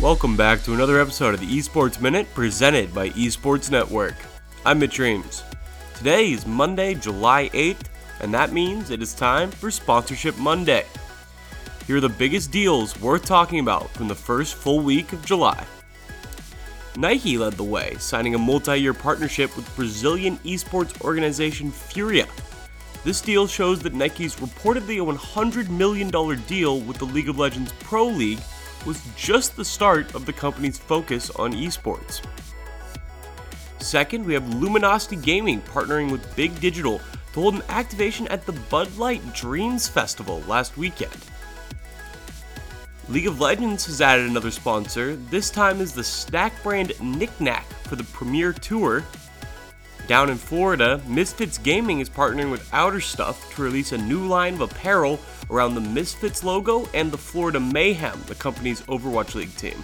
Welcome back to another episode of the Esports Minute presented by Esports Network. I'm Mitch Reames. Today is Monday, July 8th, and that means it is time for Sponsorship Monday. Here are the biggest deals worth talking about from the first full week of July. Nike led the way, signing a multi year partnership with Brazilian esports organization Furia. This deal shows that Nike's reportedly a $100 million deal with the League of Legends Pro League was just the start of the company's focus on esports. Second, we have Luminosity Gaming partnering with Big Digital to hold an activation at the Bud Light Dreams Festival last weekend. League of Legends has added another sponsor. This time is the snack brand Knick Knack for the Premier Tour. Down in Florida, Misfits Gaming is partnering with Outerstuff to release a new line of apparel around the Misfits logo and the Florida Mayhem, the company's Overwatch League team.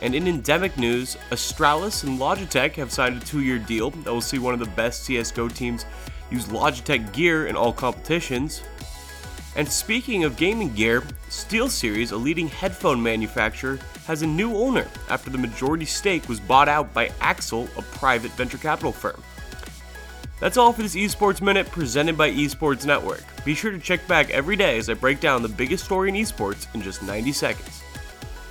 And in endemic news, Astralis and Logitech have signed a two year deal that will see one of the best CSGO teams use Logitech gear in all competitions. And speaking of gaming gear, SteelSeries, a leading headphone manufacturer, has a new owner after the majority stake was bought out by Axcel, a private venture capital firm. That's all for this Esports Minute presented by Esports Network. Be sure to check back every day as I break down the biggest story in esports in just 90 seconds.